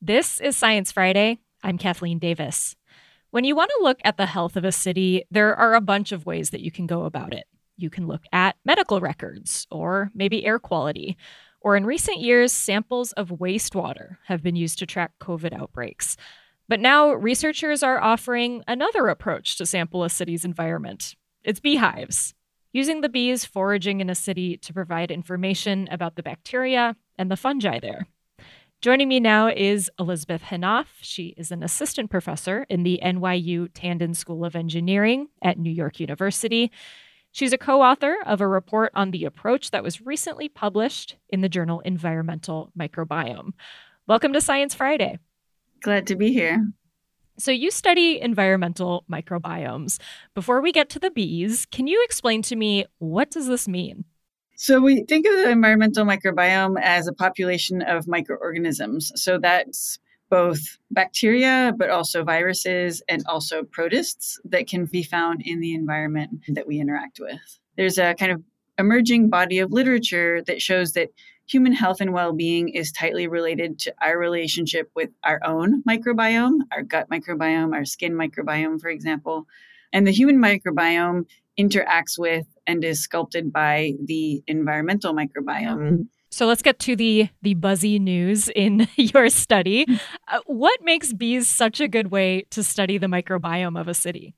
This is Science Friday. I'm Kathleen Davis. When you want to look at the health of a city, there are a bunch of ways that you can go about it. You can look at medical records, or maybe air quality, or in recent years, samples of wastewater have been used to track COVID outbreaks. But now, researchers are offering another approach to sample a city's environment it's beehives, using the bees foraging in a city to provide information about the bacteria and the fungi there. Joining me now is Elizabeth Hénaff. She is an assistant professor in the NYU Tandon School of Engineering at New York University. She's a co author of a report on the approach that was recently published in the journal Environmental Microbiome. Welcome to Science Friday. Glad to be here. So, you study environmental microbiomes. Before we get to the bees, can you explain to me what does this mean? So we think of the environmental microbiome as a population of microorganisms. So that's both bacteria, but also viruses and also protists that can be found in the environment that we interact with. There's a kind of emerging body of literature that shows that human health and well being is tightly related to our relationship with our own microbiome, our gut microbiome, our skin microbiome, for example. And the human microbiome interacts with and is sculpted by the environmental microbiome. So let's get to the the buzzy news in your study. Uh, what makes bees such a good way to study the microbiome of a city?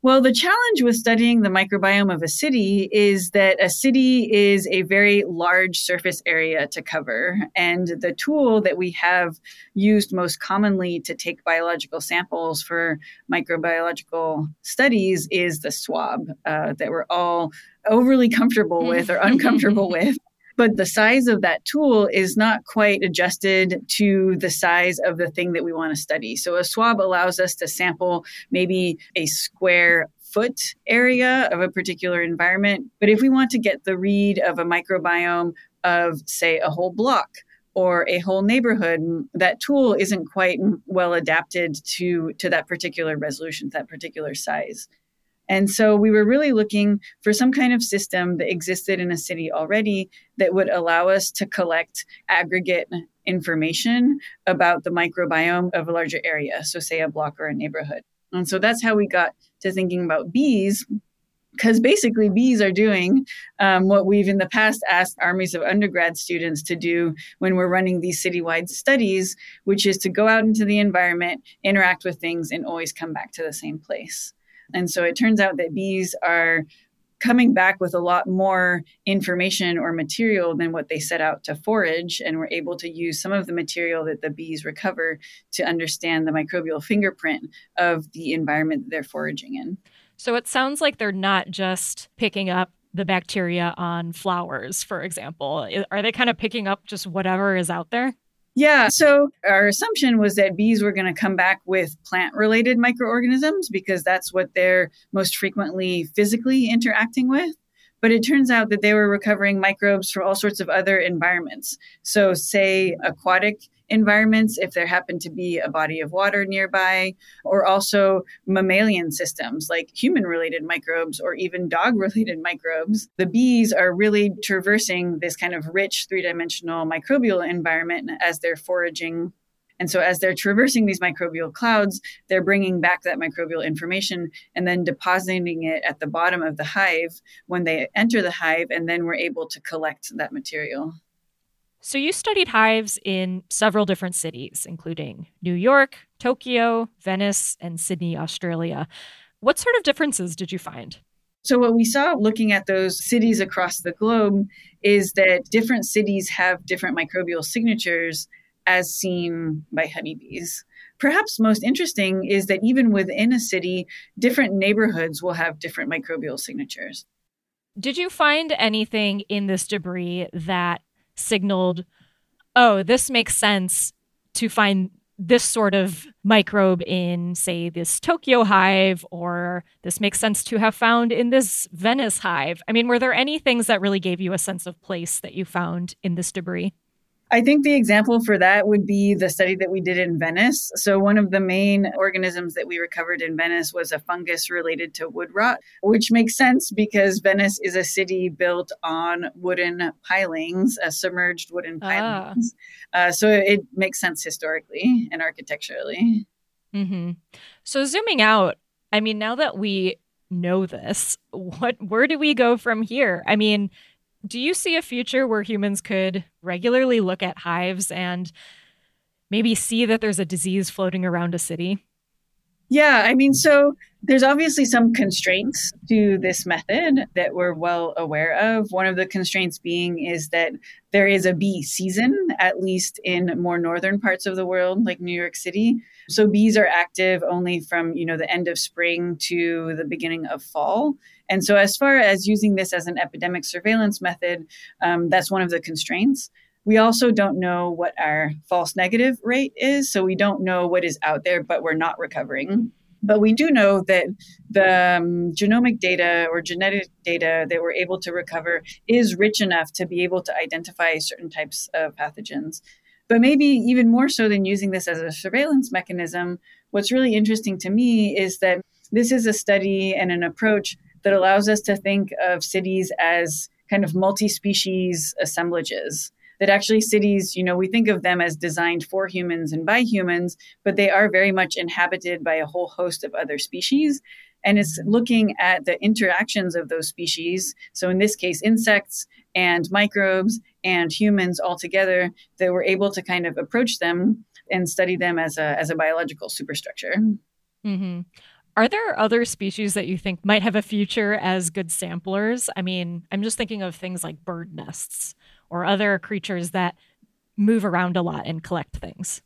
Well, the challenge with studying the microbiome of a city is that a city is a very large surface area to cover. And the tool that we have used most commonly to take biological samples for microbiological studies is the swab uh, that we're all overly comfortable with or uncomfortable with but the size of that tool is not quite adjusted to the size of the thing that we want to study. So a swab allows us to sample maybe a square foot area of a particular environment. But if we want to get the read of a microbiome of, say, a whole block, or a whole neighborhood that tool isn't quite well adapted to to that particular resolution that particular size and so we were really looking for some kind of system that existed in a city already that would allow us to collect aggregate information about the microbiome of a larger area. So, say a block or a neighborhood. And so that's how we got to thinking about bees. Because basically, bees are doing um, what we've in the past asked armies of undergrad students to do when we're running these citywide studies, which is to go out into the environment, interact with things, and always come back to the same place. And so it turns out that bees are coming back with a lot more information or material than what they set out to forage. And we're able to use some of the material that the bees recover to understand the microbial fingerprint of the environment they're foraging in. So it sounds like they're not just picking up the bacteria on flowers, for example. Are they kind of picking up just whatever is out there? Yeah. So our assumption was that bees were going to come back with plant related microorganisms because that's what they're most frequently physically interacting with. But it turns out that they were recovering microbes from all sorts of other environments. So, say aquatic environments, if there happened to be a body of water nearby, or also mammalian systems like human related microbes or even dog related microbes. The bees are really traversing this kind of rich three dimensional microbial environment as they're foraging and so, as they're traversing these microbial clouds, they're bringing back that microbial information and then depositing it at the bottom of the hive when they enter the hive, and then we're able to collect that material. So, you studied hives in several different cities, including New York, Tokyo, Venice, and Sydney, Australia. What sort of differences did you find? So, what we saw looking at those cities across the globe is that different cities have different microbial signatures as seen by honeybees. Perhaps most interesting is that even within a city, different neighborhoods will have different microbial signatures. Did you find anything in this debris that signaled, oh, this makes sense to find this sort of microbe in, say, this Tokyo hive, or this makes sense to have found in this Venice hive? I mean, were there any things that really gave you a sense of place that you found in this debris? I think the example for that would be the study that we did in Venice. So, one of the main organisms that we recovered in Venice was a fungus related to wood rot, which makes sense because Venice is a city built on wooden pilings, uh, submerged wooden ah. pilings. Ah. Uh, so, it makes sense historically and architecturally. Mm-hmm. So, zooming out, I mean, now that we know this, what where do we go from here? I mean, do you see a future where humans could regularly look at hives and maybe see that there's a disease floating around a city? Yeah, I mean, so there's obviously some constraints to this method that we're well aware of. One of the constraints being is that there is a bee season, at least in more northern parts of the world, like New York City. So bees are active only from, you know, the end of spring to the beginning of fall. And so, as far as using this as an epidemic surveillance method, um, that's one of the constraints. We also don't know what our false negative rate is. So, we don't know what is out there, but we're not recovering. But we do know that the um, genomic data or genetic data that we're able to recover is rich enough to be able to identify certain types of pathogens. But maybe even more so than using this as a surveillance mechanism, what's really interesting to me is that this is a study and an approach that allows us to think of cities as kind of multi species assemblages. That actually cities, you know, we think of them as designed for humans and by humans, but they are very much inhabited by a whole host of other species. And it's looking at the interactions of those species. So, in this case, insects and microbes and humans all together, that we're able to kind of approach them and study them as a, as a biological superstructure. Mm-hmm. Are there other species that you think might have a future as good samplers? I mean, I'm just thinking of things like bird nests or other creatures that move around a lot and collect things.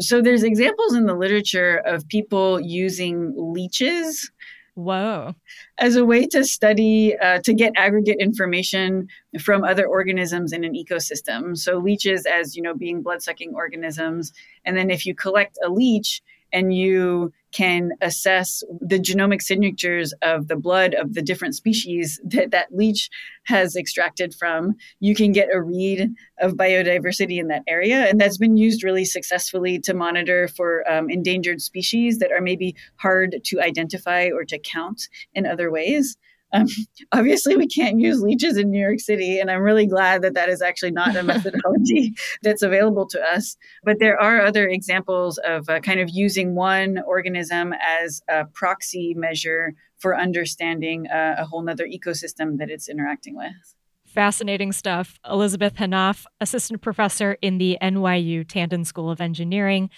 So there's examples in the literature of people using leeches Whoa. As a way to study, uh, to get aggregate information from other organisms in an ecosystem. So, leeches, as you know, being blood sucking organisms. And then if you collect a leech, and you can assess the genomic signatures of the blood of the different species that that leech has extracted from. You can get a read of biodiversity in that area. And that's been used really successfully to monitor for um, endangered species that are maybe hard to identify or to count in other ways. Um, obviously, we can't use leeches in New York City, and I'm really glad that that is actually not a methodology that's available to us. But there are other examples of uh, kind of using one organism as a proxy measure for understanding uh, a whole other ecosystem that it's interacting with. Fascinating stuff. Elizabeth Hénaff, assistant professor in the NYU Tandon School of Engineering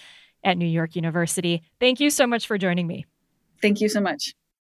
at New York University. Thank you so much for joining me. Thank you so much.